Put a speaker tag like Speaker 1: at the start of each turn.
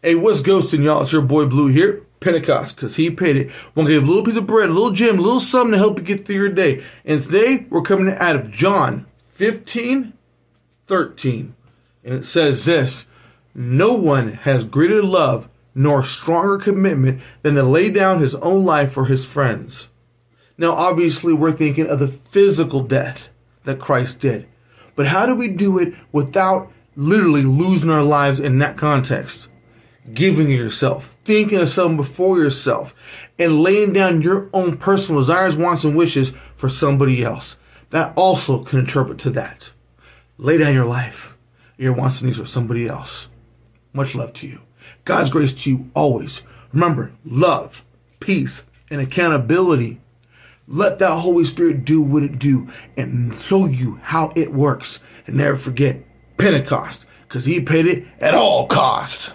Speaker 1: Hey, what's ghosting, y'all? It's your boy Blue here. Pentecost, because he paid it. Want to give a little piece of bread, a little gem, a little something to help you get through your day. And today we're coming out of John 15, 13. And it says this No one has greater love nor stronger commitment than to lay down his own life for his friends. Now, obviously, we're thinking of the physical death that Christ did. But how do we do it without literally losing our lives in that context? Giving yourself, thinking of something before yourself, and laying down your own personal desires, wants, and wishes for somebody else. That also can interpret to that. Lay down your life, your wants and needs for somebody else. Much love to you. God's grace to you always. Remember, love, peace, and accountability. Let that Holy Spirit do what it do and show you how it works. And never forget Pentecost, because he paid it at all costs.